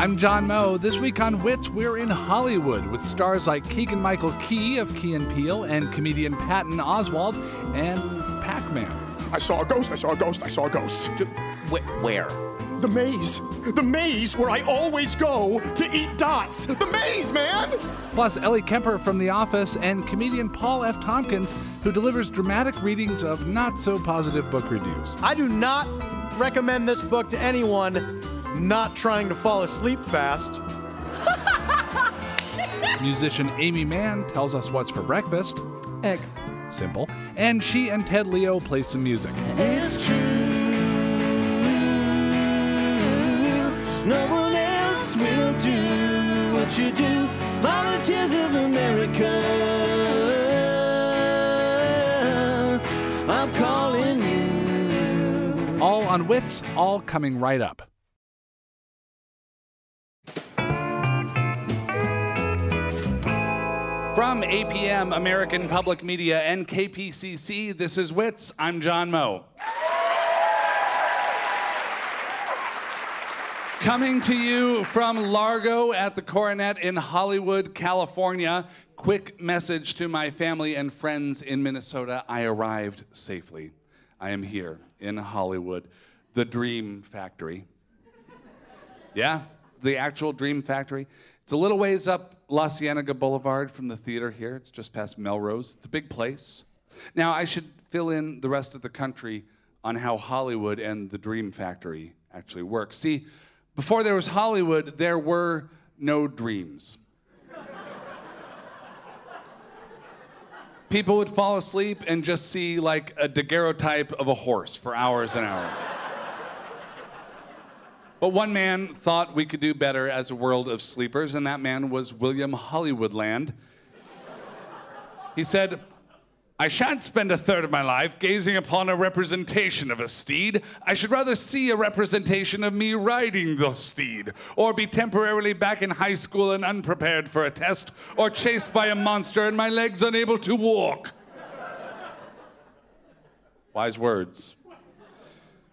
I'm John Moe. This week on Wits, we're in Hollywood with stars like Keegan Michael Key of Key and Peele and comedian Patton Oswalt and Pac-Man. I saw a ghost, I saw a ghost, I saw a ghost. Wh- where? The maze. The maze where I always go to eat dots. The maze, man! Plus, Ellie Kemper from The Office and comedian Paul F. Tompkins, who delivers dramatic readings of not so positive book reviews. I do not recommend this book to anyone not trying to fall asleep fast. Musician Aimee Mann tells us what's for breakfast. Egg. Simple. And she and Ted Leo play some music. It's true. No one else will do what you do. Volunteers of America. I'm calling you. All on Wits, all coming right up. From APM, American Public Media, and KPCC, this is Wits. I'm John Moe. Coming to you from Largo at the Coronet in Hollywood, California. Quick message to my family and friends in Minnesota. I arrived safely. I am here in Hollywood, the Dream Factory. Yeah, the actual Dream Factory. It's a little ways up La Cienega Boulevard from the theater here. It's just past Melrose. It's a big place. Now, I should fill in the rest of the country on how Hollywood and the Dream Factory actually work. See, before there was Hollywood, there were no dreams. People would fall asleep and just see like a daguerreotype of a horse for hours and hours. But one man thought we could do better as a world of sleepers, and that man was William Hollywoodland. He said, I shan't spend a third of my life gazing upon a representation of a steed. I should rather see a representation of me riding the steed, or be temporarily back in high school and unprepared for a test, or chased by a monster and my legs unable to walk. Wise words.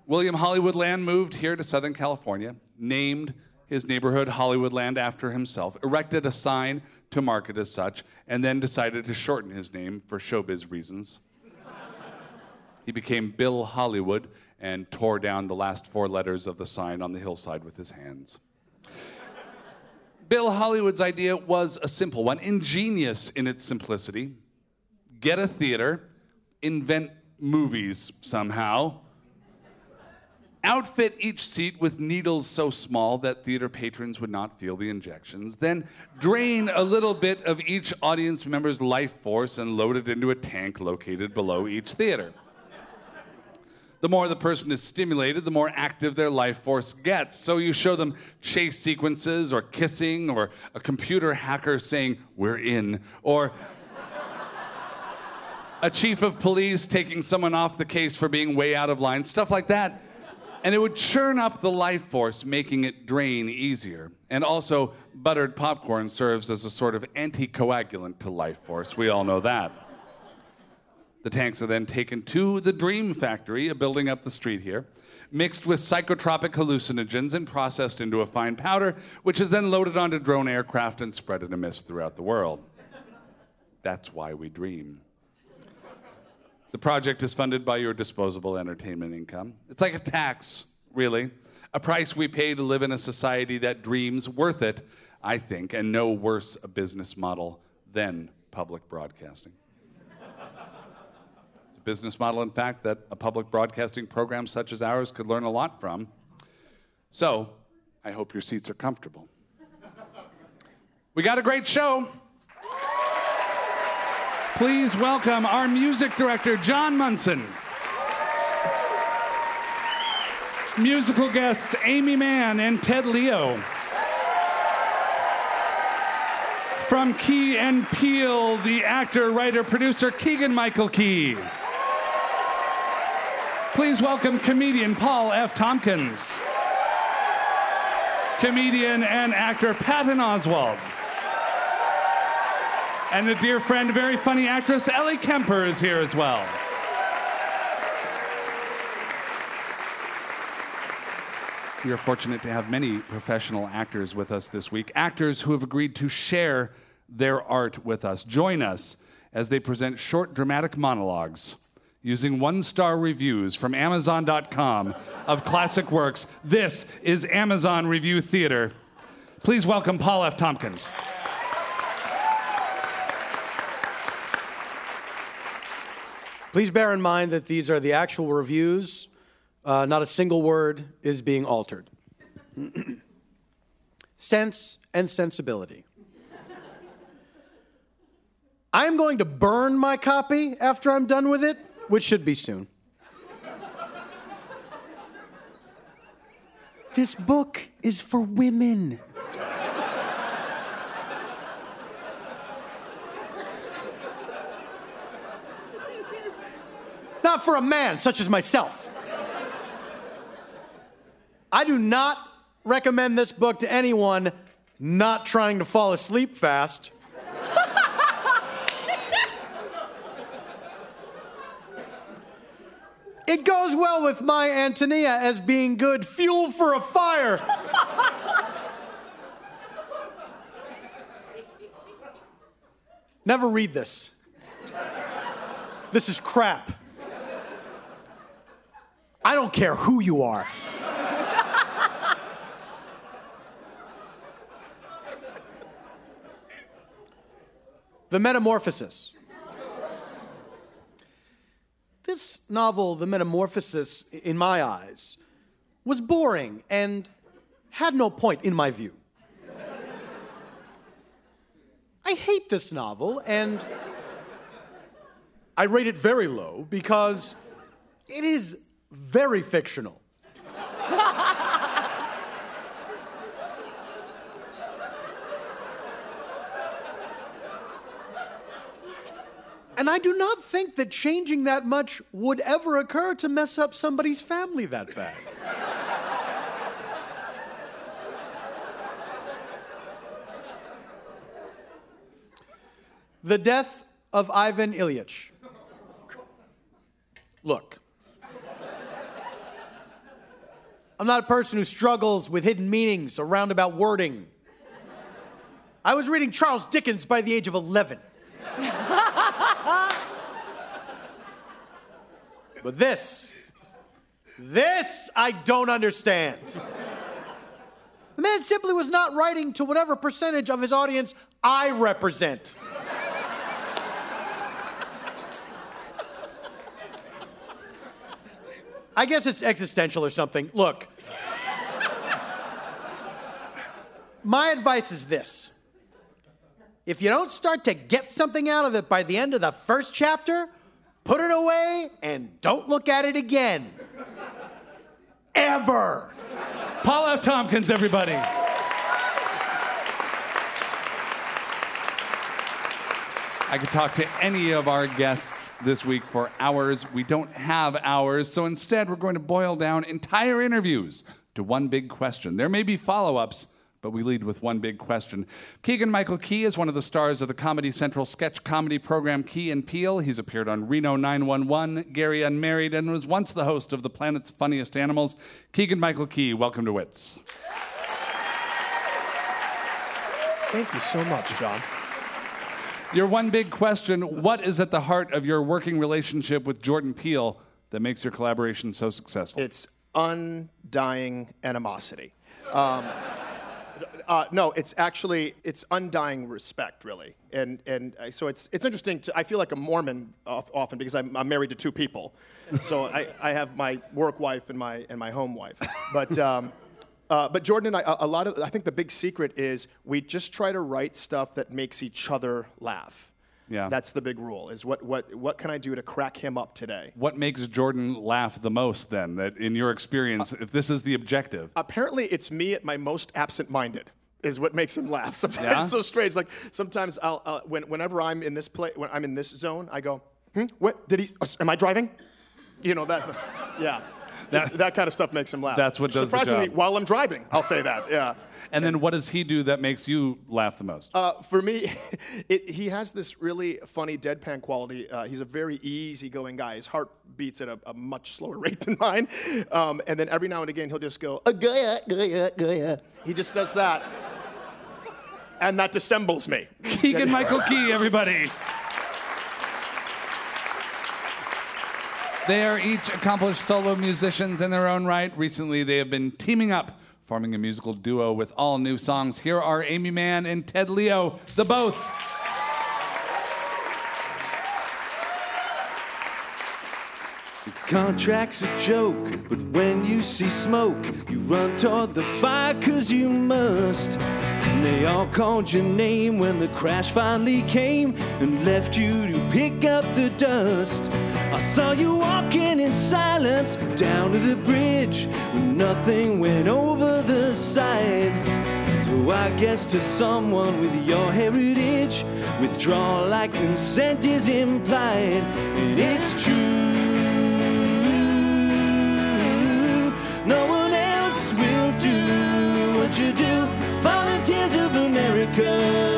William Hollywoodland moved here to Southern California, named his neighborhood Hollywoodland after himself, erected a sign to mark it as such, and then decided to shorten his name for showbiz reasons. he became Bill Hollywood and tore down the last four letters of the sign on the hillside with his hands. Bill Hollywood's idea was a simple one, ingenious in its simplicity. Get a theater, invent movies somehow, outfit each seat with needles so small that theater patrons would not feel the injections, then drain a little bit of each audience member's life force and load it into a tank located below each theater. The more the person is stimulated, the more active their life force gets. So you show them chase sequences or kissing or a computer hacker saying, We're in, or a chief of police taking someone off the case for being way out of line, stuff like that and it would churn up the life force, making it drain easier. And also, buttered popcorn serves as a sort of anticoagulant to life force. We all know that. The tanks are then taken to the Dream Factory, a building up the street here, mixed with psychotropic hallucinogens and processed into a fine powder, which is then loaded onto drone aircraft and spread in a mist throughout the world. That's why we dream. The project is funded by your disposable entertainment income. It's like a tax, really. A price we pay to live in a society that dreams worth it, I think, and no worse a business model than public broadcasting. it's a business model, in fact, that a public broadcasting program such as ours could learn a lot from. So, I hope your seats are comfortable. We got a great show. Please welcome our music director, John Munson. Musical guests, Aimee Mann and Ted Leo. From Key and Peele, the actor, writer, producer, Keegan Michael Key. Please welcome comedian Paul F. Tompkins. Comedian and actor Patton Oswalt. And a dear friend, very funny actress, Ellie Kemper is here as well. We are fortunate to have many professional actors with us this week, actors who have agreed to share their art with us. Join us as they present short dramatic monologues using one star reviews from Amazon.com of classic works. This is Amazon Review Theater. Please welcome Paul F. Tompkins. Please bear in mind that these are the actual reviews. Uh, not a single word is being altered. Sense and sensibility. I am going to burn my copy after I'm done with it, which should be soon. This book is for women. Not for a man such as myself. I do not recommend this book to anyone not trying to fall asleep fast. it goes well with my Antonia as being good fuel for a fire. Never read this. This is crap. I don't care who you are. the Metamorphosis. This novel, The Metamorphosis, in my eyes, was boring and had no point in my view. I hate this novel and I rate it very low because it is very fictional. and I do not think that changing that much would ever occur to mess up somebody's family that bad. the death of Ivan Ilyich. Look, I'm not a person who struggles with hidden meanings or roundabout wording. I was reading Charles Dickens by the age of 11. but this, this I don't understand. The man simply was not writing to whatever percentage of his audience I represent. I guess it's existential or something. Look, my advice is this if you don't start to get something out of it by the end of the first chapter, put it away and don't look at it again. Ever. Paul F. Tompkins, everybody. I could talk to any of our guests this week for hours. We don't have hours, so instead, we're going to boil down entire interviews to one big question. There may be follow ups, but we lead with one big question. Keegan Michael Key is one of the stars of the Comedy Central sketch comedy program Key and Peele. He's appeared on Reno 911, Gary Unmarried, and was once the host of The Planet's Funniest Animals. Keegan Michael Key, welcome to Wits. Thank you so much, John. Your one big question What is at the heart of your working relationship with Jordan Peele that makes your collaboration so successful? It's undying animosity. Um, uh, no, it's actually it's undying respect, really, and and uh, so it's it's interesting. To, I feel like a Mormon often because I'm, I'm married to two people, so I, I have my work wife and my and my home wife, but. Um, uh, but Jordan and I, a, a lot of, I think the big secret is we just try to write stuff that makes each other laugh. Yeah. That's the big rule. Is what what what can I do to crack him up today? What makes Jordan laugh the most then? That in your experience, if this is the objective, Apparently, it's me at my most absent-minded. Is what makes him laugh. Sometimes Yeah? it's so strange. Like sometimes I'll uh, when, whenever I'm in this play, when I'm in this zone, I go, hmm, what did he? uh, am I driving? You know that? Yeah. That- that kind of stuff makes him laugh. That's what does the Surprisingly, job. while I'm driving, I'll say that. Yeah. And then what does he do that makes you laugh the most? Uh, for me, it, he has this really funny deadpan quality. Uh, he's a very easygoing guy. His heart beats at a, a much slower rate than mine. Um, and then every now and again, he'll just go, "Uh, Goya, Goya, Goya. He just does that. And that dissembles me. Keegan Michael Key, everybody. They are each accomplished solo musicians in their own right. Recently, they have been teaming up, forming a musical duo with all new songs. Here are Aimee Mann and Ted Leo, the both. Contract's a joke, but when you see smoke, you run toward the fire cause you must. And they all called your name when the crash finally came and left you to pick up the dust. I saw you walking in silence down to the bridge when nothing went over the side. So I guess to someone with your heritage, withdrawal like consent is implied. And it's true. No one else will do what you do. Volunteers of America.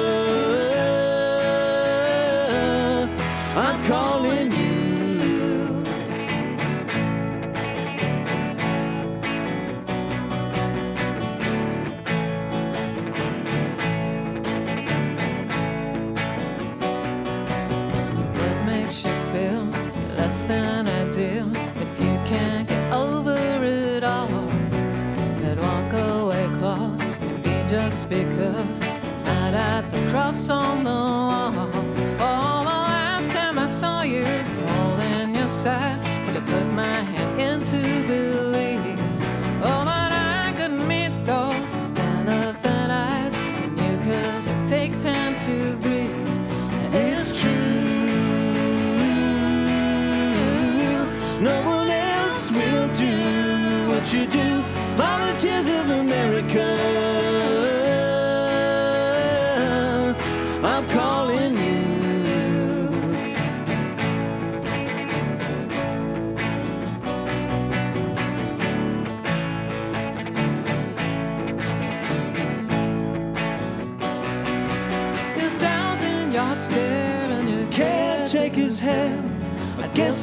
Cross on the wall. Oh, the last time I saw you holding your side,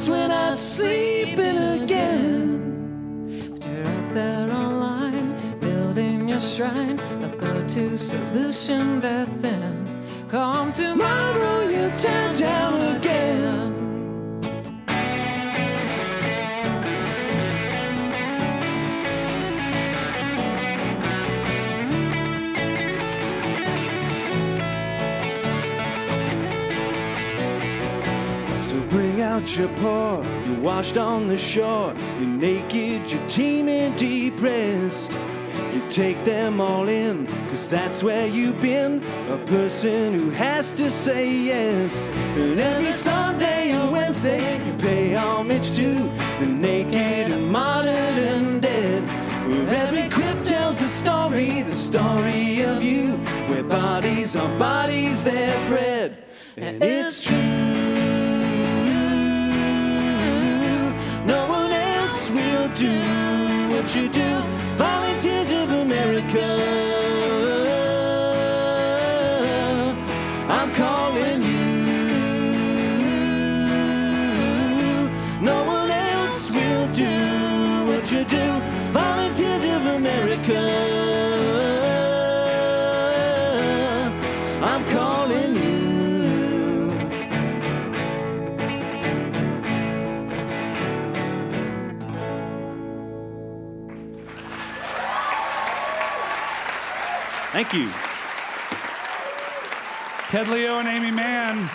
When I'm sleeping again. But you're up there online, building your shrine, a go-to solution that then come tomorrow bring out your you're washed on the shore, you're naked, you're teeming depressed. You take them all in, cause that's where you've been. A person who has to say yes. And every Sunday and Wednesday, you pay homage to the naked and modern and dead. Where every crypt tells a story, the story of you. Where bodies are bodies, they're bred. And it's true. Do what you do. Thank you. Ted Leo and Aimee Mann,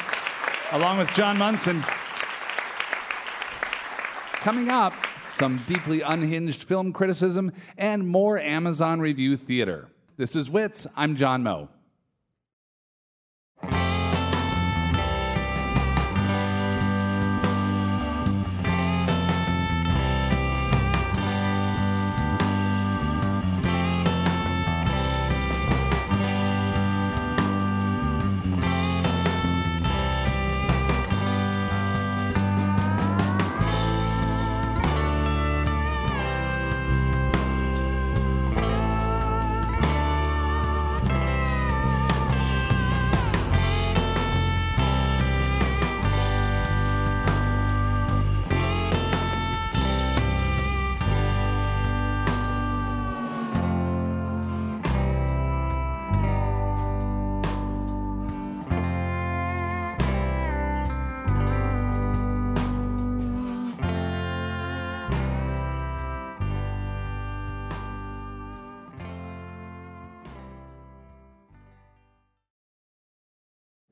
along with John Munson. Coming up, some deeply unhinged film criticism and more Amazon review theater. This is Wits. I'm John Moe.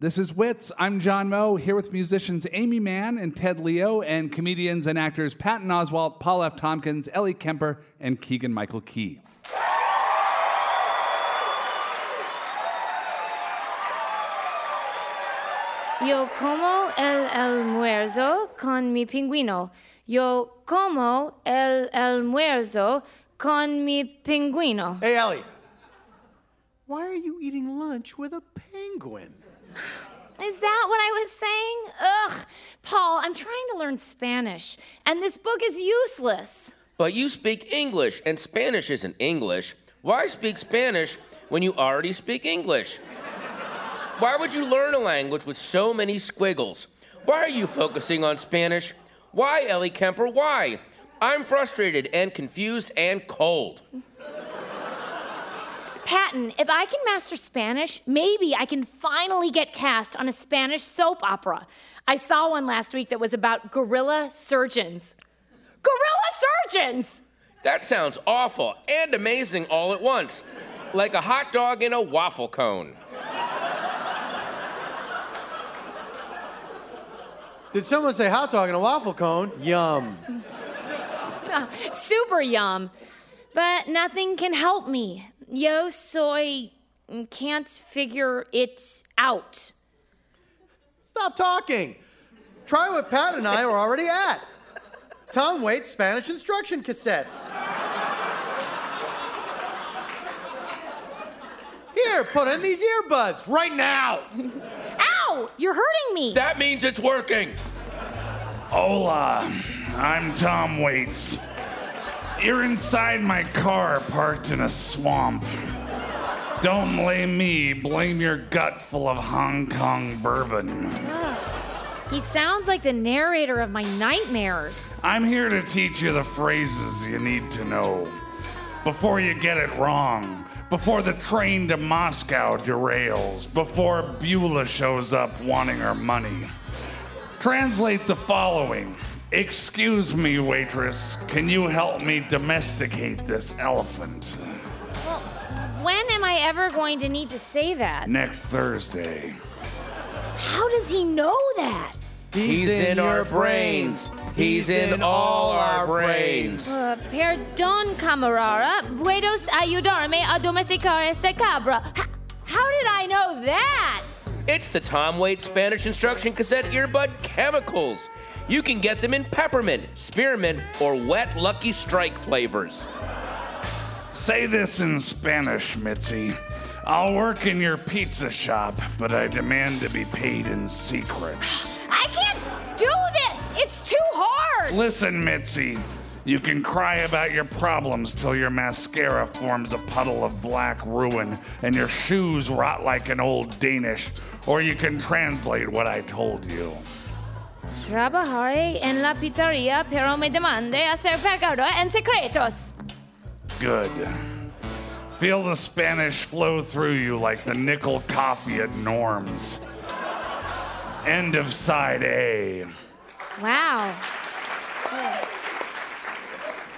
This is Wits. I'm John Moe, here with musicians Aimee Mann and Ted Leo, and comedians and actors Patton Oswalt, Paul F. Tompkins, Ellie Kemper, and Keegan Michael Key. Yo como el almuerzo con mi pingüino. Yo como el almuerzo con mi pingüino. Hey, Ellie. Why are you eating lunch with a penguin? Is that what I was saying? Ugh. Paul, I'm trying to learn Spanish, and this book is useless. But you speak English, and Spanish isn't English. Why speak Spanish when you already speak English? Why would you learn a language with so many squiggles? Why are you focusing on Spanish? Why, Ellie Kemper? Why? I'm frustrated and confused and cold. Patton, if I can master Spanish, maybe I can finally get cast on a Spanish soap opera. I saw one last week that was about gorilla surgeons. Gorilla surgeons! That sounds awful and amazing all at once, like a hot dog in a waffle cone. Did someone say hot dog in a waffle cone? Yum. Super yum. But nothing can help me. Yo soy mm, can't figure it out. Stop talking. Try what Pat and I are already at. Tom Waits Spanish instruction cassettes. Here, put in these earbuds right now. Ow! You're hurting me! That means it's working. Hola, I'm Tom Waits. You're inside my car parked in a swamp. Don't blame me, blame your gut full of Hong Kong bourbon. He sounds like the narrator of my nightmares. I'm here to teach you the phrases you need to know. Before you get it wrong, before the train to Moscow derails, before Beulah shows up wanting her money. Translate the following Excuse me, waitress, can you help me domesticate this elephant? Well, when am I ever going to need to say that? Next Thursday. How does he know that? He's in our brains. He's in all our brains. Uh, perdón, camarada. Puedes ayudarme a domesticar este cabra. H- how did I know that? It's the Tom Waits Spanish instruction cassette earbud chemicals. You can get them in peppermint, spearmint, or wet Lucky Strike flavors. Say this in Spanish, Mitzi. I'll work in your pizza shop, but I demand to be paid in secret. I can't do this. It's too hard. Listen, Mitzi. You can cry about your problems till your mascara forms a puddle of black ruin and your shoes rot like an old Danish, or you can translate what I told you. Trabajaré en la pizzería, pero me demande hacer pecado en secretos. Good. Feel the Spanish flow through you like the nickel coffee at Norm's. End of side A. Wow.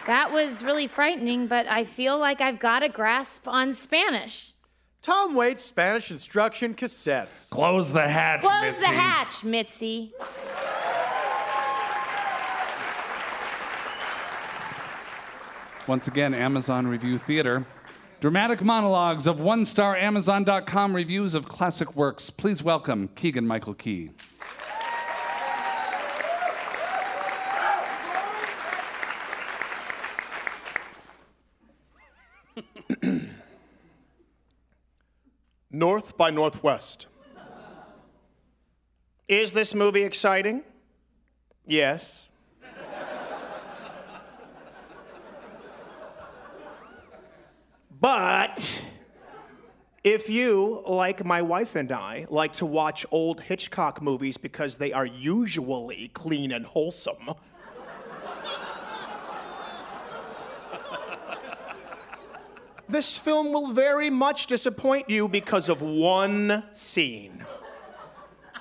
That was really frightening, but I feel like I've got a grasp on Spanish. Tom Waits Spanish instruction cassettes. Close the hatch, Close Mitzi. the hatch, Mitzi. Once again, Amazon Review Theater. Dramatic monologues of one star Amazon.com reviews of classic works. Please welcome Keegan Michael Key. North by Northwest. Is this movie exciting? Yes. but if you, like my wife and I, like to watch old Hitchcock movies because they are usually clean and wholesome, this film will very much disappoint you because of one scene.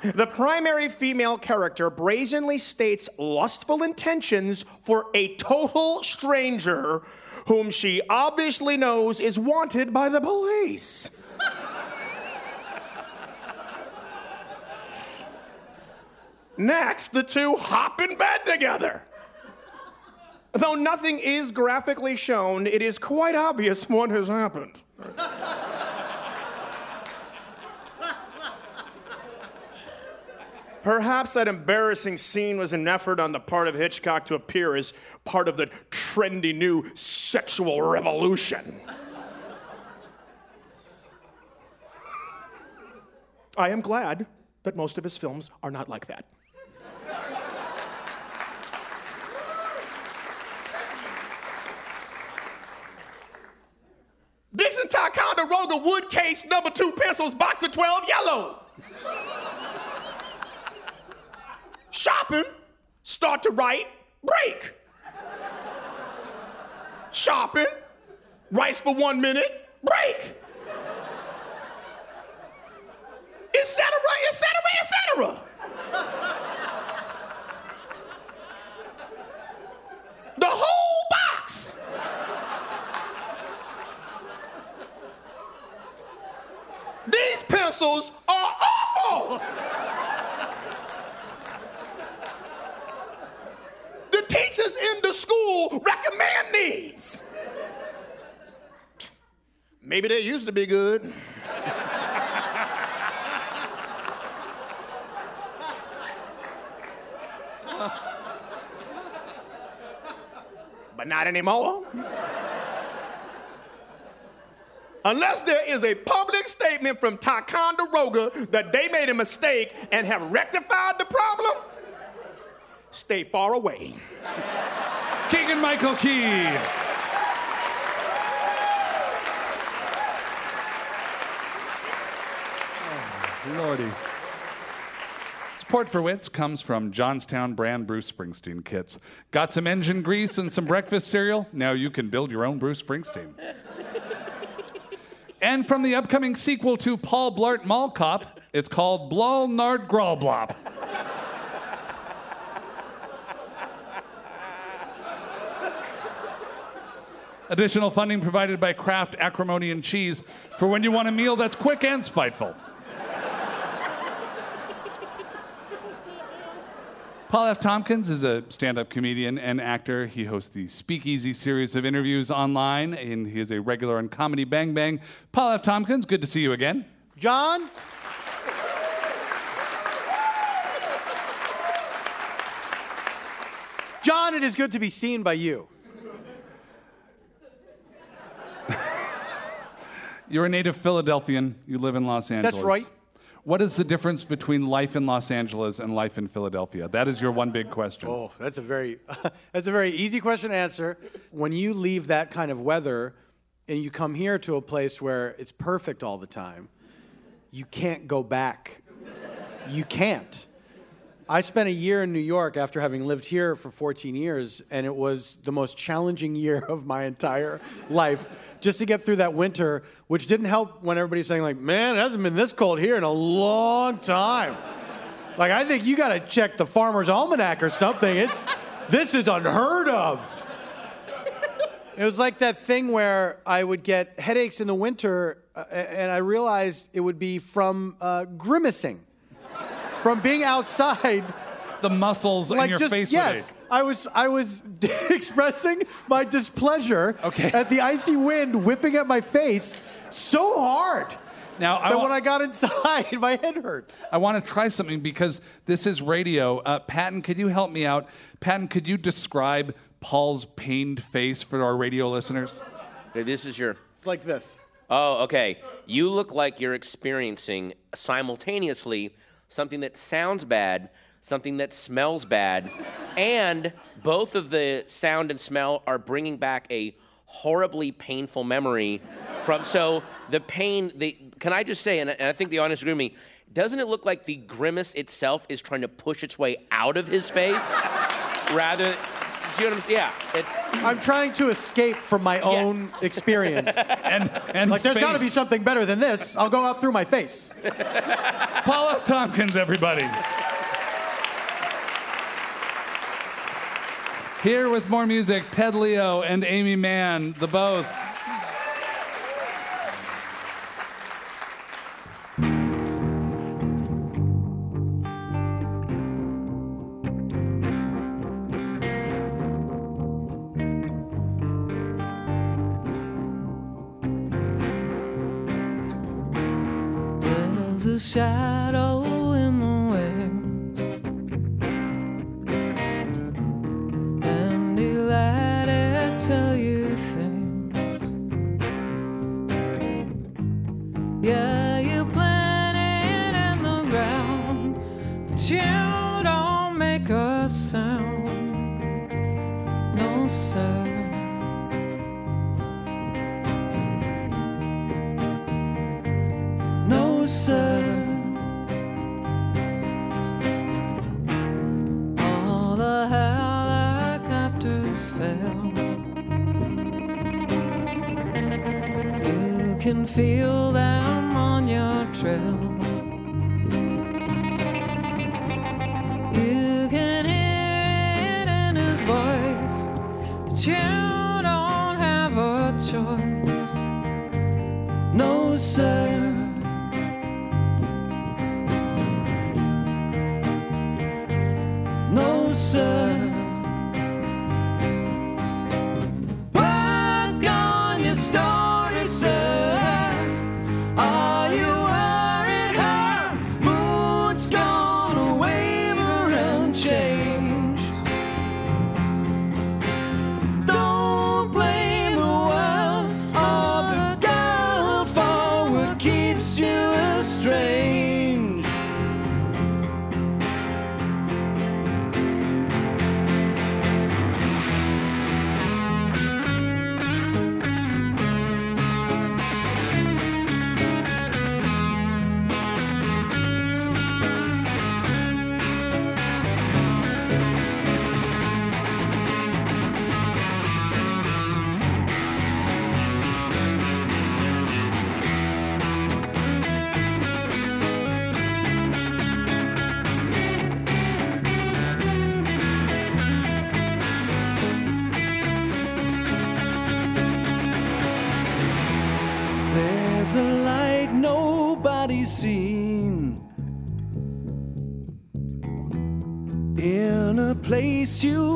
The primary female character brazenly states lustful intentions for a total stranger whom she obviously knows is wanted by the police. Next, the two hop in bed together. Though nothing is graphically shown, it is quite obvious what has happened. Perhaps that embarrassing scene was an effort on the part of Hitchcock to appear as part of the trendy new sexual revolution. I am glad that most of his films are not like that. Ticonderoga wood case number two pencils, box of 12, yellow. Shopping, start to write, break. Shopping, writes for one minute, break. Etc., etc., etc. The whole box. These pencils are awful. The teachers in the school recommend these. Maybe they used to be good. but not anymore. Unless there is a public statement from Ticonderoga that they made a mistake and have rectified the problem, stay far away. Keegan Michael Key. Oh, lordy. Support for Wits comes from Johnstown brand Bruce Springsteen kits. Got some engine grease and some breakfast cereal? Now you can build your own Bruce Springsteen. And from the upcoming sequel to Paul Blart Mall Cop, it's called Blol Nard Growlblop. Additional funding provided by Kraft Acrimony and Cheese for when you want a meal that's quick and spiteful. Paul F. Tompkins is a stand up comedian and actor. He hosts the Speakeasy series of interviews online, and he is a regular on Comedy Bang Bang. Paul F. Tompkins, good to see you again. John? John, it is good to be seen by you. You're a native Philadelphian. You live in Los Angeles. That's right. What is the difference between life in Los Angeles and life in Philadelphia? That is your one big question. Oh, that's a very that's a very easy question to answer. When you leave that kind of weather and you come here to a place where it's perfect all the time, you can't go back. You can't. I spent a year in New York after having lived here for 14 years, and it was the most challenging year of my entire life just to get through that winter, which didn't help when everybody's saying, like, man, it hasn't been this cold here in a long time. Like, I think you got to check the Farmer's Almanac or something. It's, this is unheard of. It was like that thing where I would get headaches in the winter, uh, and I realized it would be from uh, grimacing, from being outside. The muscles in Like your just face yes. I was I was expressing my displeasure Okay. at the icy wind whipping at my face so hard Now, I that wa- when I got inside, my head hurt. I want to try something because this is radio. Uh, Patton, could you help me out? Patton, could you describe Paul's pained face for our radio listeners? Okay, this is your. It's like this. Oh, okay. You look like you're experiencing simultaneously something that sounds bad, something that smells bad, and both of the sound and smell are bringing back a horribly painful memory from. So the pain. The can I just say, and, and I think the audience agree with me. Doesn't it look like the grimace itself is trying to push its way out of his face, rather? You know what I'm, yeah, it's I'm trying to escape from my own experience. And, and Like, there's got to be face. something better than this. I'll go out through my face. Paul F. Tompkins, everybody. Here with more music, Ted Leo and Aimee Mann, the both. A shadow a place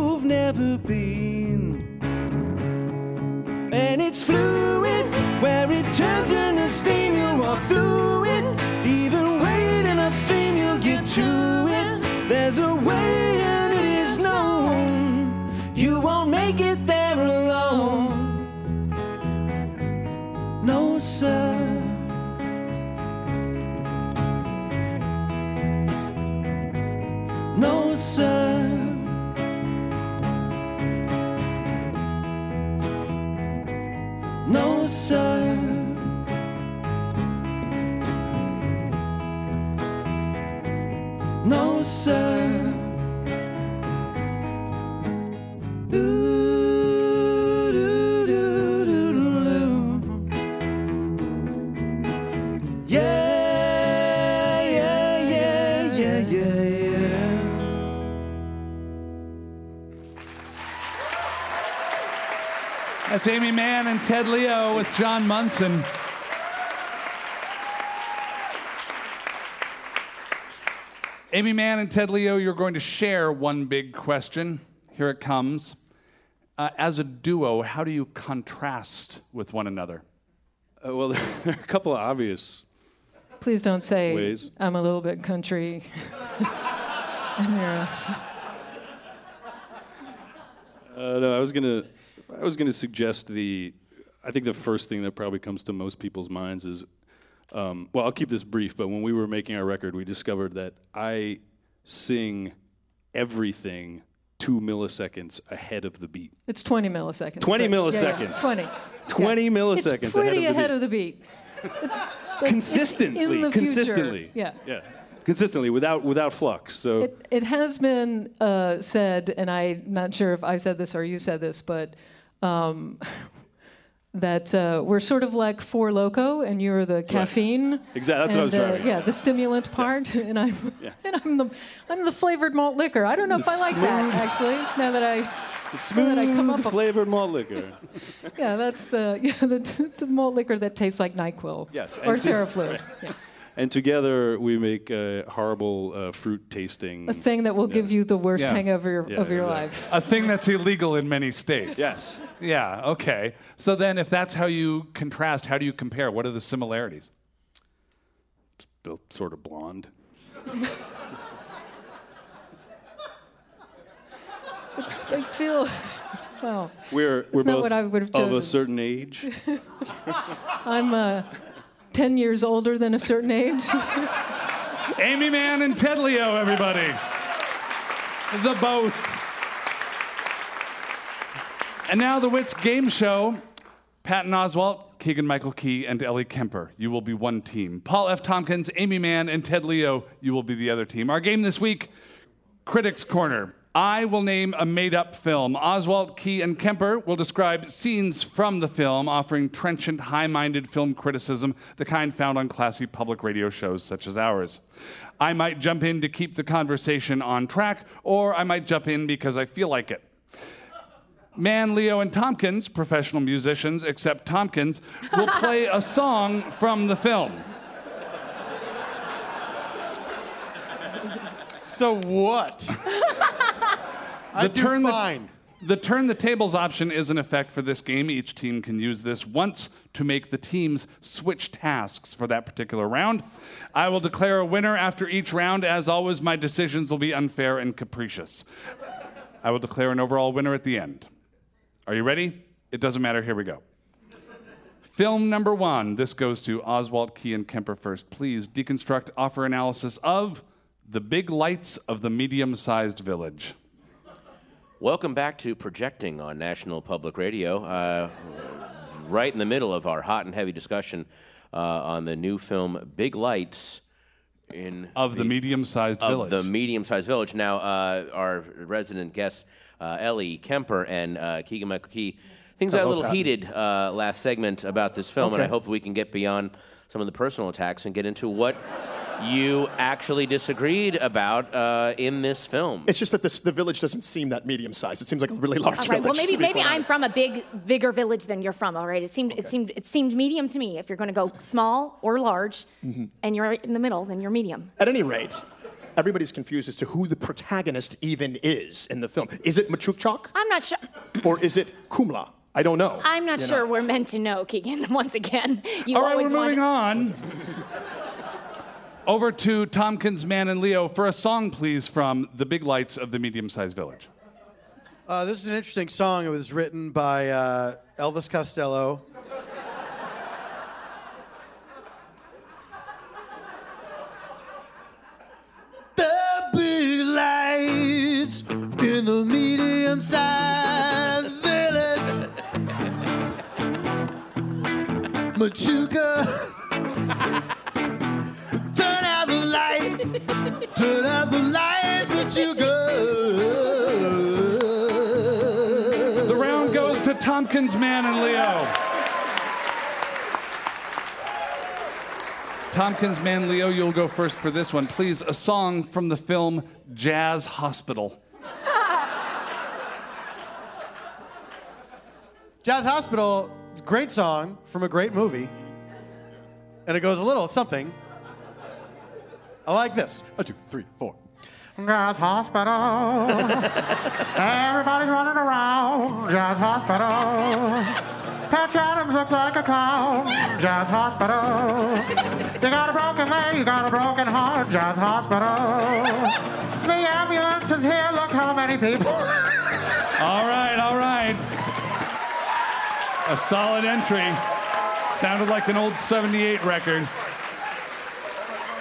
That's Aimee Mann and Ted Leo with John Munson. Aimee Mann and Ted Leo, you're going to share one big question. Here it comes. Uh, as a duo, how do you contrast with one another? Uh, well, there are a couple of obvious. Please don't say Ways. I'm a little bit country. and you're Uh, no, I was gonna, I was gonna suggest the. I think the first thing that probably comes to most people's minds is, um, well, I'll keep this brief. But when we were making our record, we discovered that I sing everything two milliseconds ahead of the beat. It's 20 milliseconds. 20 but- yeah, yeah, milliseconds. 20. 20 Yeah. milliseconds It's pretty ahead of the beat. of the beat. It's consistently, in the future. consistently. Yeah. yeah, consistently without without flux. So It, it has been uh, said, and I'm not sure if I said this or you said this, but um, that uh, we're sort of like Four Loco, and you're the caffeine. Exactly, that's what I was and, uh. Yeah, the stimulant part, and I'm and I'm the I'm the flavored malt liquor. I don't know if I like that actually. Now that I smooth that I come up a- flavored malt liquor. yeah, that's uh, yeah the, the malt liquor that tastes like Nyquil. Yes, Or and to- Theraflu. Yeah. And together we make a horrible uh, fruit tasting. A thing that will give you the worst Yeah. hangover Yeah, of your exactly. life. A thing that's illegal in many states. Yes. Yeah, okay. So then, if that's how you contrast, how do you compare? What are the similarities? It's both sort of blonde. I feel, well, We're we're both what I would have of a certain age. I'm uh, 10 years older than a certain age. Aimee Mann and Ted Leo, everybody. The both. And now the Wits game show. Patton Oswalt, Keegan Michael Key, and Ellie Kemper. You will be one team. Paul F. Tompkins, Aimee Mann, and Ted Leo. You will be the other team. Our game this week Critics Corner. I will name a made up film. Oswalt, Key, and Kemper will describe scenes from the film, offering trenchant, high minded film criticism, the kind found on classy public radio shows such as ours. I might jump in to keep the conversation on track, or I might jump in because I feel like it. Mann, Leo, and Tompkins, professional musicians, except Tompkins, will play a song from the film. So what? I do turn the- fine. The turn the tables option is in effect for this game. Each team can use this once to make the teams switch tasks for that particular round. I will declare a winner after each round. As always, my decisions will be unfair and capricious. I will declare an overall winner at the end. Are you ready? It doesn't matter. Here we go. Film number one. This goes to Oswalt Key and Kemper first. Please deconstruct, offer analysis of the big lights of the medium sized village. Welcome back to Projecting on National Public Radio. Uh, right in the middle of our hot and heavy discussion uh, on the new film Big Lights in Of the medium sized of village. the medium-sized village. Now, uh, our resident guests, uh, Ellie Kemper and uh, Keegan Michael Key, things got a little Patton. heated uh, last segment about this film, and I hope we can get beyond some of the personal attacks and get into what you actually disagreed about uh, in this film. It's just that this, the village doesn't seem that medium sized. It seems like a really large All right. Well, maybe maybe I'm honest. from a big, bigger village than you're from. All right. It seemed it seemed it seemed medium to me. If you're going to go small or large, Mm-hmm. and you're in the middle, then you're medium. At any rate, everybody's confused as to who the protagonist even is in the film. Is it Machukchak I'm not sure. or is it Kumla? I don't know. I'm not You sure know. we're meant to know, Keegan. Once again, you All right, we're moving wanted- on. Over to Tompkins, Mann, and Leo for a song, please, from The Big Lights of the Medium Sized Village. Uh, this is an interesting song. It was written by uh, Elvis Costello. The big lights in the medium sized village. Machuca. lights. Out the lights, Machuca. The round goes to Tompkins, Mann, and Leo. Tompkins, Mann, Leo, you'll go first for this one. Please, a song from the film Jazz Hospital. Jazz Hospital, great song from a great movie. And it goes a little something. I like this. A two, three, four. Jazz Hospital. Everybody's running around. Jazz Hospital. Patch Adams looks like a clown. Jazz Hospital. You got a broken leg, you got a broken heart. Jazz Hospital. The ambulance is here. Look how many people. All right, all right. A solid entry. Sounded like an old 78 record.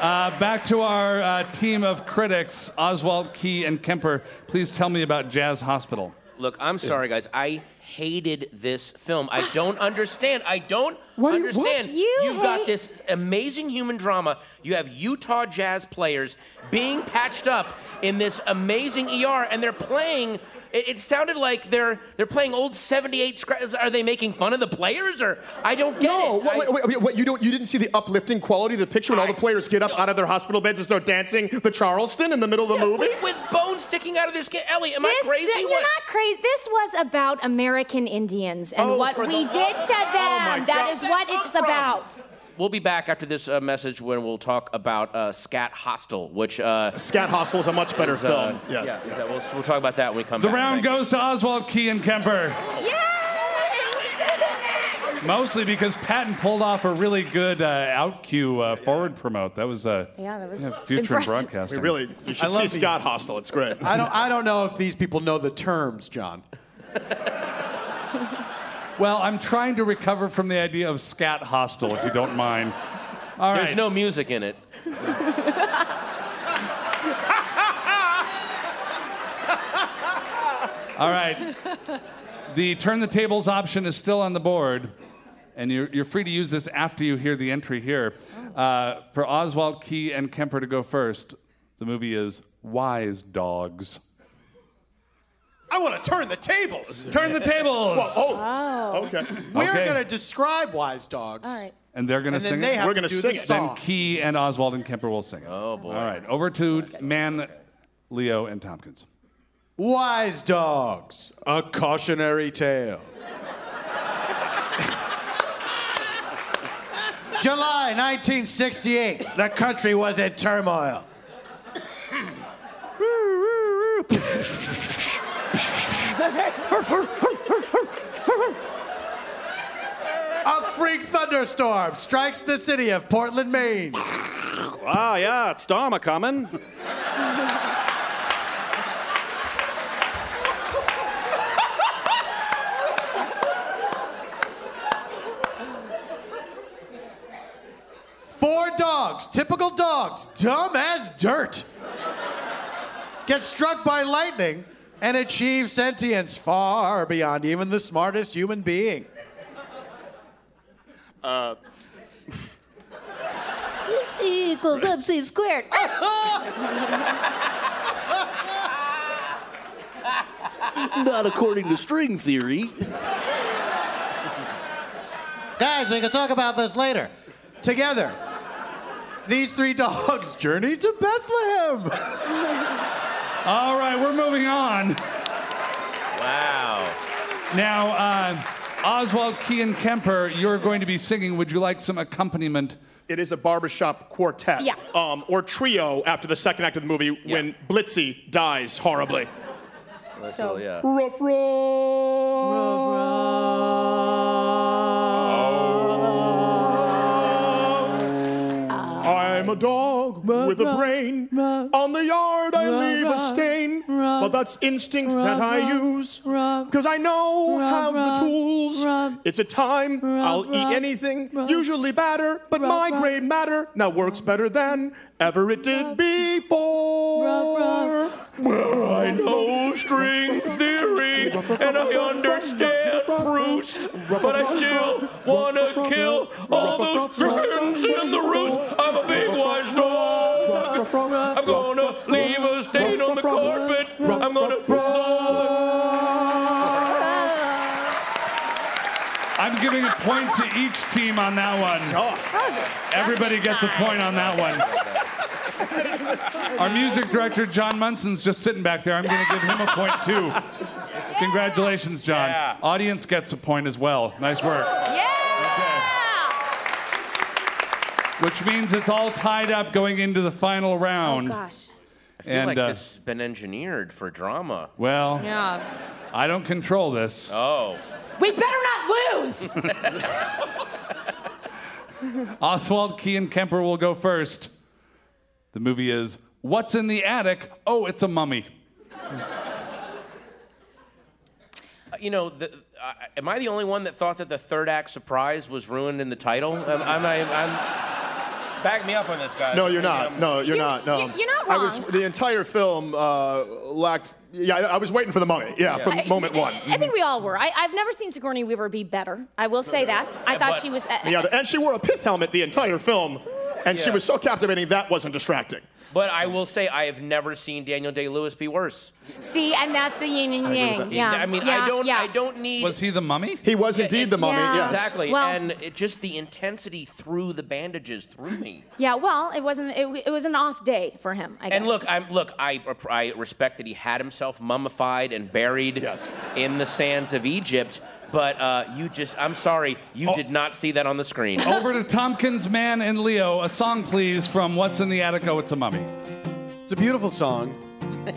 Uh, back to our uh, team of critics, Oswalt, Key, and Kemper. Please tell me about Jazz Hospital. Look, I'm sorry, guys. I hated this film. I don't understand. I don't What do you- what? understand. You have got hate- this amazing human drama. You have Utah Jazz players being patched up in this amazing ER, and they're playing. It, it sounded like they're they're playing old '78. Scra- are they making fun of the players, or I don't get No, it. wait, I- wait, wait, wait, you don't, you didn't see the uplifting quality of the picture when all the players get up out of their hospital beds and start dancing the Charleston in the middle of the Yeah, movie? with, with bones sticking out of their skin. Ellie, am This, I crazy? th- you're What? not crazy. This was about American Indians and Oh, what we the- did to oh, them. my That God. is what it's from? about. We'll be back after this uh, message when we'll talk about uh, Scat Hostel, which. Uh, Scat Hostel is a much better uh, film. yes. Yeah, is that- we'll, we'll talk about that when we come The back. round Thank you. goes to Oswalt, Key, and Kemper. Mostly because Patton pulled off a really good uh, out cue uh, forward promote. That was uh, Yeah, that was future in impressive. broadcasting. We really, you should I love see these. Scott Hostel. It's great. I don't, I don't know if these people know the terms, John. Well, I'm trying to recover from the idea of scat hostel, if you don't mind. All right. There's no music in it. All right. The turn the tables option is still on the board, and you're, you're free to use this after you hear the entry here. Uh, for Oswalt, Key, and Kemper to go first, the movie is Wise Dogs. I want to turn the tables. Turn the tables! Oh, okay. We're Okay. going to describe wise dogs. All right. And they're going to And then sing they it? have We're to gonna do sing the it. then. Key and Oswalt and Kemper will sing it. Oh boy. All right. Over to Mann, Leo, and Tompkins. Wise dogs, a cautionary tale. July 1968, the country was in turmoil. A freak thunderstorm strikes the city of Portland, Maine. Ah, yeah, it's storm a coming. Four dogs, typical dogs, dumb as dirt, get struck by lightning and achieve sentience far beyond even the smartest human being. Uh, e Equals MC squared. Not according to string theory. Guys, we can talk about this later. Together, these three dogs journey to Bethlehem. All right, we're moving on. Wow. Now, uh, Oswalt, Key, and Kemper, you're going to be singing. Would you like some accompaniment? It is a barbershop quartet. Yeah. Um, or trio after the second act of the movie when Blitzy dies horribly. So, Yeah. Ruff, I'm a dog with a brain. On the yard Leave a. But that's instinct that I use. Because I know have the tools. It's a time I'll eat anything, usually batter, but my gray matter now works better than ever it did before. Well, I know string theory and I understand Proust, but I still wanna kill all those strings in the roost. I'm a big wise dog. I'm gonna leave a stain on the carpet. I'm gonna. I'm giving a point to each team on that one. Oh. Everybody gets a point on that one. Our music director, John Munson's just sitting back there. I'm going to give him a point too. Congratulations, John. Yeah. Audience gets a point as well. Nice work. yeah! Which means it's all tied up going into the final round. Oh, gosh. I feel And, like uh, this has been engineered for drama. Well, Yeah. I don't control this. Oh. We better not lose! Oswalt, Key, and Kemper will go first. The movie is What's in the Attic? Oh, it's a mummy. You know, the, uh, am I the only one that thought that the third act surprise was ruined in the title? Am, am I, I'm, back me up on this, guys. No, you're not. No, you're not. No. you're not wrong. I was the entire film uh, lacked. Yeah, I, I was waiting for the mummy. Yeah, from I- moment one. I think we all were. I, I've never seen Sigourney Weaver be better. I will say that. I thought but- she was. Uh, Yeah, and she wore a pith helmet the entire film, and she was so captivating that wasn't distracting. But I will say I have never seen Daniel Day Lewis be worse. See, and that's the yin and yang. Yeah. I mean, yeah, I don't, yeah. I don't need. Was he the mummy? He was indeed the mummy. yeah. Yes. Exactly, Well- and it, just the intensity through the bandages through me. Yeah. Well, it wasn't. It, it was an off day for him. I guess. And look, I'm look. I I respect that he had himself mummified and buried Yes. in the sands of Egypt. But uh, you just, I'm sorry, you Oh. did not see that on the screen. Over to Tompkins, Mann, and Leo. A song, please, from What's in the Attic? Oh, it's a mummy. It's a beautiful song,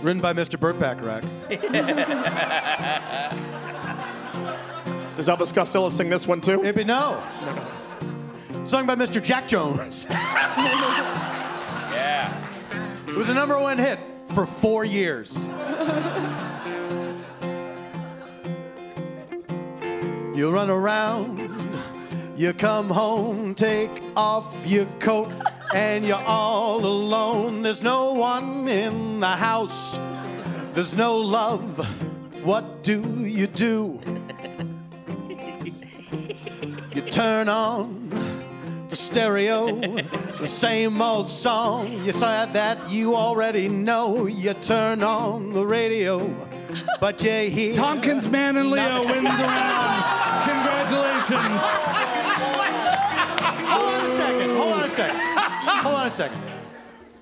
written by Mr. Burt Bacharach. Does Elvis Costello sing this one too? Maybe no. Sung by Mr. Jack Jones. Yeah. It was a number one hit for four years. You run around, you come home, take off your coat, and you're all alone. There's no one in the house, there's no love. What do you do? You turn on the stereo, it's the same old song. You said that you already know. You turn on the radio, but you hear. Tompkins, Mann, and Leo wins the round. Congratulations. Hold on a second. Hold on a second. Hold on a second.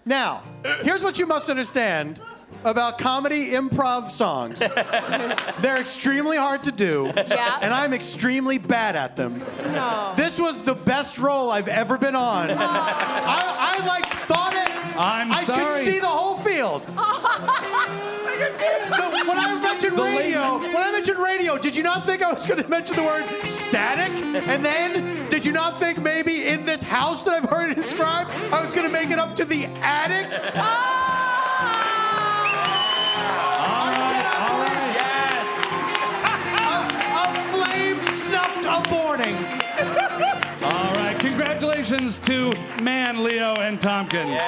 Now, here's what you must understand about comedy improv songs. They're extremely hard to do, Yeah. and I'm extremely bad at them. No. This was the best role I've ever been on. I, I like thought it. I'm I sorry. could see the whole field. The- when I mentioned The radio, layman- when I mentioned radio, did you not think I was going to mention the word static? And then, did you not think maybe in this house that I've heard it described, I was going to make it up to the attic? Ah! A, a flame snuffed a morning. All right. Congratulations to Mann, Leo, and Tompkins.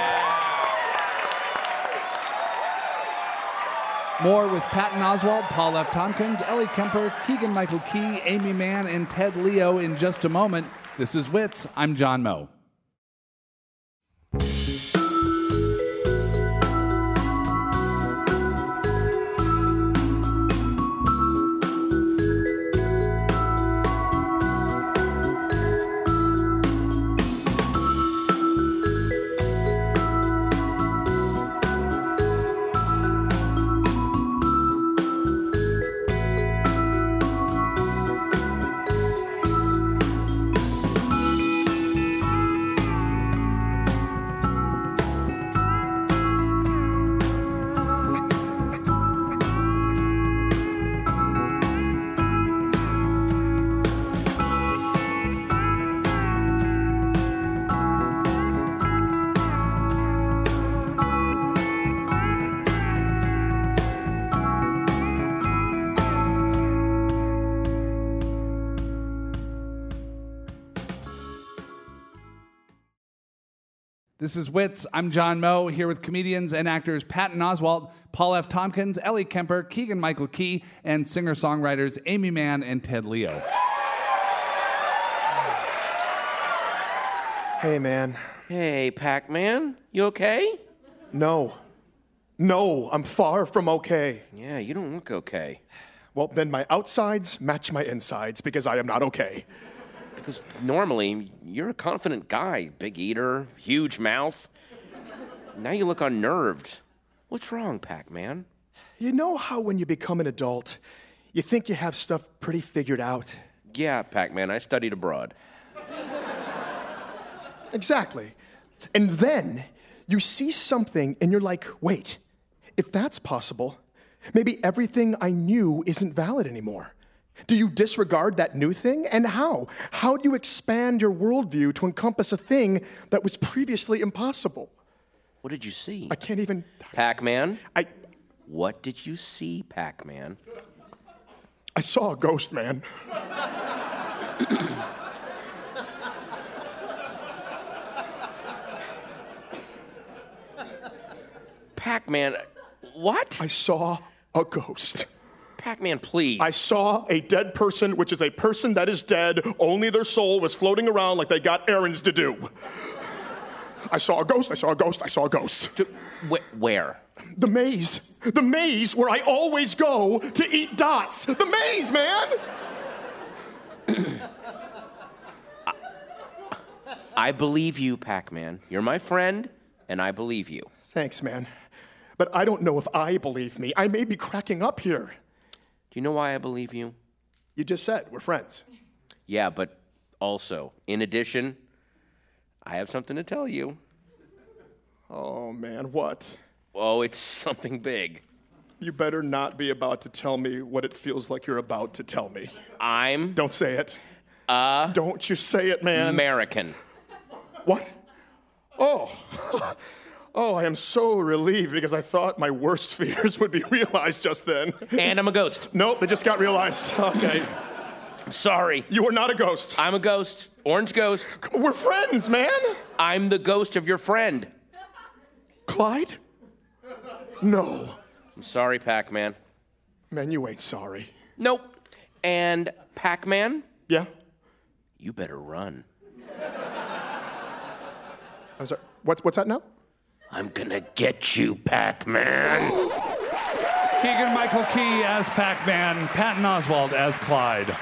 More with Patton Oswalt, Paul F. Tompkins, Ellie Kemper, Keegan Michael Key, Aimee Mann, and Ted Leo in just a moment. This is Wits. I'm John Moe. This is Wits. I'm John Moe, here with comedians and actors Patton Oswalt, Paul F. Tompkins, Ellie Kemper, Keegan Michael Key, and singer songwriters Aimee Mann and Ted Leo. Hey, man. Hey, Pac Man, you okay? No. No, I'm far from okay. Yeah, you don't look okay. Well, then my outsides match my insides because I am not okay. Because normally you're a confident guy, big eater, huge mouth. Now you look unnerved. What's wrong, Pac Man? You know how when you become an adult, you think you have stuff pretty figured out? Yeah, Pac Man, I studied abroad. Exactly. And then you see something and you're like, wait, if that's possible, maybe everything I knew isn't valid anymore. Do you disregard that new thing? And how? How do you expand your worldview to encompass a thing that was previously impossible? What did you see? I can't even. Pac Man? I, What did you see, Pac Man? I saw a ghost, man. Pac Man, what? I saw a ghost. Pac Man, please. I saw a dead person, which is a person that is dead, only their soul was floating around like they got errands to do. I saw a ghost, I saw a ghost, I saw a ghost. Wh- where? The maze. The maze where I always go to eat dots. The maze, man! I believe you, Pac Man. You're my friend, and I believe you. Thanks, man. But I don't know if I believe me. I may be cracking up here. Do you know why I believe you? You just said we're friends. Yeah, but also, in addition, I have something to tell you. Oh, man, what? Oh, it's something big. You better not be about to tell me what it feels like you're about to tell me. I'm Don't say it. Uh. Don't you say it, man. American. what? Oh. Oh, I am so relieved because I thought my worst fears would be realized just then. And I'm a ghost. Nope, they just got realized. Okay. Sorry. You are not a ghost. I'm a ghost. Orange ghost. We're friends, man. I'm the ghost of your friend. Clyde? No. I'm sorry, Pac Man. Man, you ain't sorry. Nope. And Pac Man, Yeah? you better run. I'm sorry. What's, what's that now? I'm gonna get you, Pac Man. Keegan Michael Key as Pac Man, Patton Oswalt as Clyde.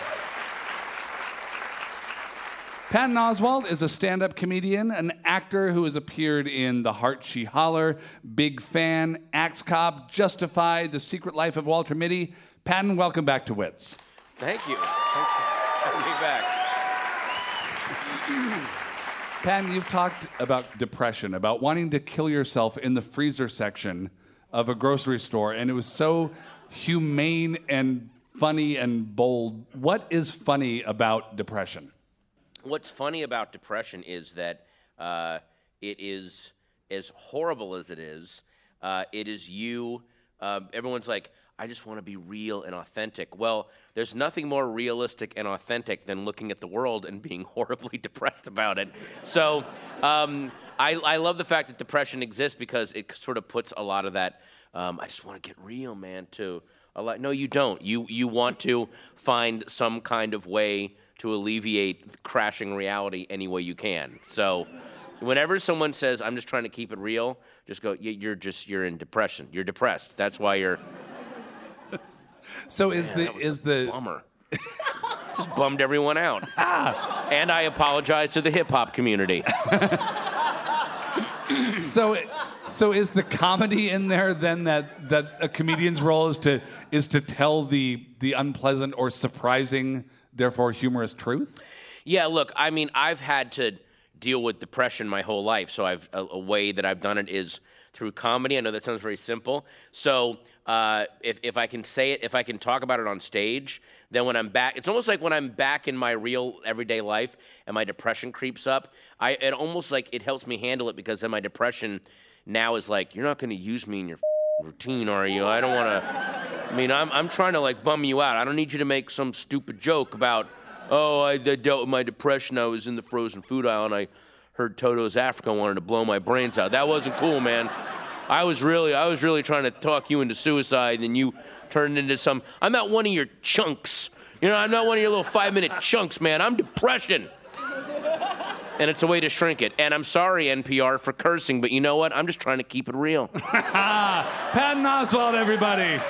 Patton Oswalt is a stand up comedian, an actor who has appeared in The Heart She Holler, Big Fan, Axe Cop, Justified, The Secret Life of Walter Mitty. Patton, welcome back to Wits. Thank you. Thank you. Having me back. Patton, you've talked about depression, about wanting to kill yourself in the freezer section of a grocery store, and it was so humane and funny and bold. What is funny about depression? What's funny about depression is that uh, it is as horrible as it is. Uh, it is you. Uh, everyone's like, I just want to be real and authentic. Well, there's nothing more realistic and authentic than looking at the world and being horribly depressed about it. So um, I, I love the fact that depression exists because it sort of puts a lot of that. Um, I just want to get real, man. To a lot. No, you don't. You you want to find some kind of way to alleviate crashing reality any way you can. So, whenever someone says, "I'm just trying to keep it real," just go, "You're just you're in depression. You're depressed. That's why you're." So is the is the bummer? just bummed everyone out. and I apologize to the hip hop community. so so is the comedy in there then that that a comedian's role is to is to tell the the unpleasant or surprising therefore humorous truth? Yeah, look, I mean, I've had to deal with depression my whole life, so I've a, a way that I've done it is through comedy. I know that sounds very simple. So uh, if if I can say it, if I can talk about it on stage, then when I'm back, it's almost like when I'm back in my real everyday life and my depression creeps up. I it almost like it helps me handle it because then my depression now is like, you're not going to use me in your routine, are you? I don't want to. I mean, I'm, I'm trying to like bum you out. I don't need you to make some stupid joke about, oh, I, I dealt with my depression. I was in the frozen food aisle and I heard Toto's Africa wanted to blow my brains out. That wasn't cool, man. I was really, I was really trying to talk you into suicide, and you turned into some. I'm not one of your chunks. You know, I'm not one of your little five minute chunks, man. I'm depression. And it's a way to shrink it. And I'm sorry, NPR, for cursing, but you know what? I'm just trying to keep it real. Patton Oswalt, everybody.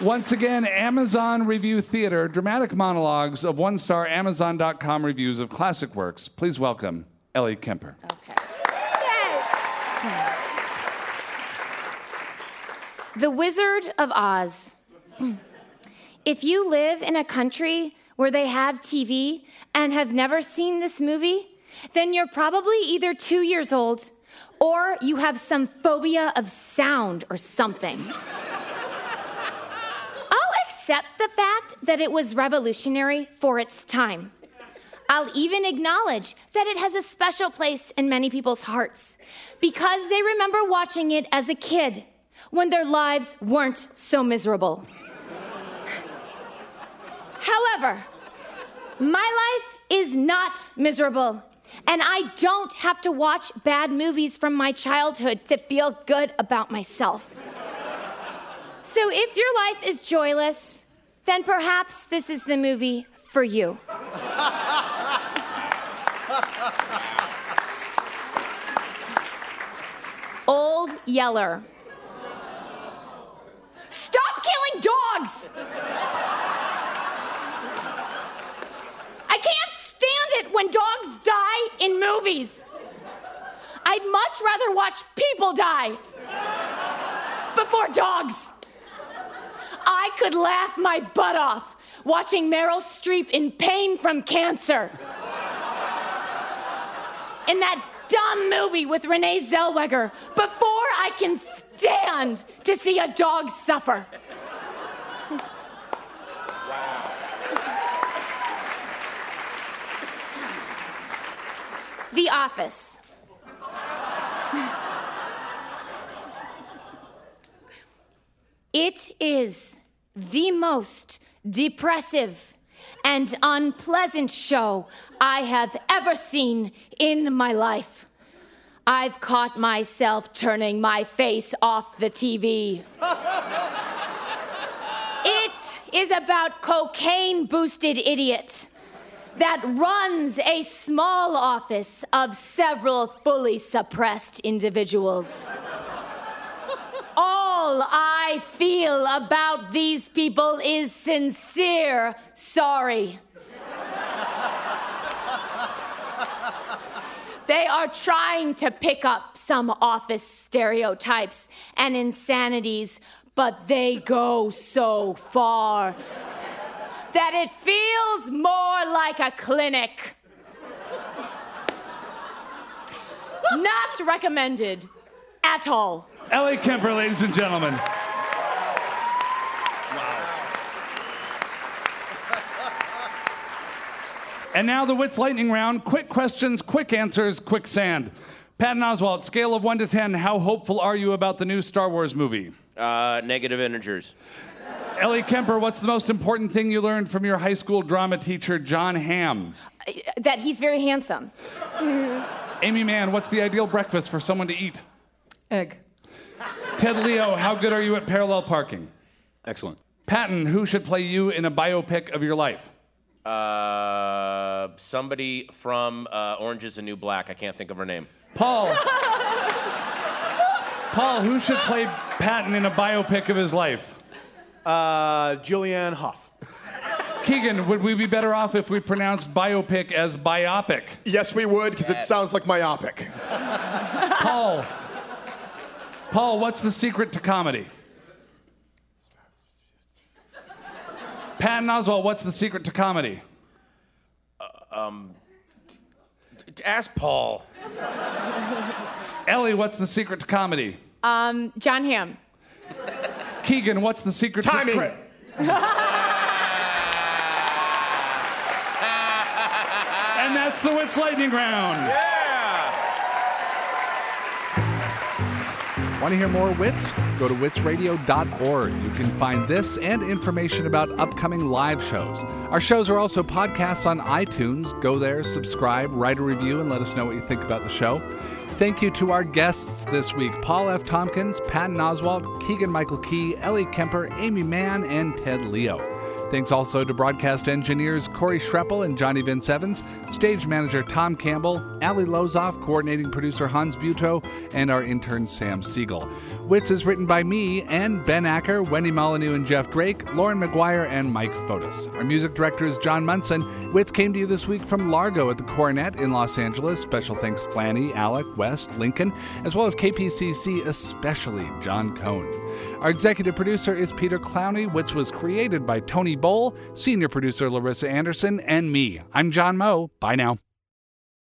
Once again, Amazon Review Theater, dramatic monologues of one star Amazon.com reviews of classic works. Please welcome Ellie Kemper. The Wizard of Oz. If you live in a country where they have TV and have never seen this movie, then you're probably either two years old or you have some phobia of sound or something. I'll accept the fact that it was revolutionary for its time. I'll even acknowledge that it has a special place in many people's hearts because they remember watching it as a kid when their lives weren't so miserable. However, my life is not miserable, and I don't have to watch bad movies from my childhood to feel good about myself. So if your life is joyless, then perhaps this is the movie for you. Old Yeller. Stop killing dogs! I can't stand it when dogs die in movies. I'd much rather watch people die before dogs. I could laugh my butt off watching Meryl Streep in pain from cancer. In that dumb movie with Renee Zellweger before I can stand to see a dog suffer. The Office. It is the most depressive and unpleasant show I have ever seen in my life. I've caught myself turning my face off the TV. it is about cocaine boosted idiot that runs a small office of several fully suppressed individuals. All I feel about these people is sincere sorry. They are trying to pick up some office stereotypes and insanities, but they go so far that it feels more like a clinic. Not recommended at all. Ellie Kemper, ladies and gentlemen. And now the Wits Lightning Round. Quick questions, quick answers, quicksand. Patton Oswalt, scale of 1 to 10, how hopeful are you about the new Star Wars movie? Uh, negative integers. Ellie Kemper, what's the most important thing you learned from your high school drama teacher, Jon Hamm? That he's very handsome. Aimee Mann, what's the ideal breakfast for someone to eat? Egg. Ted Leo, how good are you at parallel parking? Excellent. Patton, who should play you in a biopic of your life? Uh, somebody from uh, Orange is the New Black. I can't think of her name. Paul. Paul, who should play Patton in a biopic of his life? Uh, Julianne Hough. Keegan, would we be better off if we pronounced biopic as biopic? Yes, we would, because it sounds like myopic. Paul. Paul, what's the secret to comedy? Patton Oswalt, what's the secret to comedy? Um, Ask Paul. Ellie, what's the secret to comedy? Um, Jon Hamm. Keegan, what's the secret Timing. to tri- And that's the Wits Lightning Round. Want to hear more Wits? Go to witsradio.org. You can find this and information about upcoming live shows. Our shows are also podcasts on iTunes. Go there, subscribe, write a review, and let us know what you think about the show. Thank you to our guests this week Paul F. Tompkins, Patton Oswalt, Keegan Michael Key, Ellie Kemper, Aimee Mann, and Ted Leo. Thanks also to broadcast engineers Corey Schreppel and Johnny Vince Evans, stage manager Tom Campbell, Ali Lozoff, coordinating producer Hans Buetow, and our intern Sam Siegel. Wits is written by me and Ben Acker, Wendy Molyneux and Jeff Drake, Lauren McGuire, and Mike Fotis. Our music director is John Munson. Wits came to you this week from Largo at the Coronet in Los Angeles. Special thanks Flanny, Alec, West, Lincoln, as well as KPCC, especially John Cohn. Our executive producer is Peter Clowney. Wits was created by Tony Bowl, senior producer Larissa Anderson, and me. I'm John Moe. Bye now.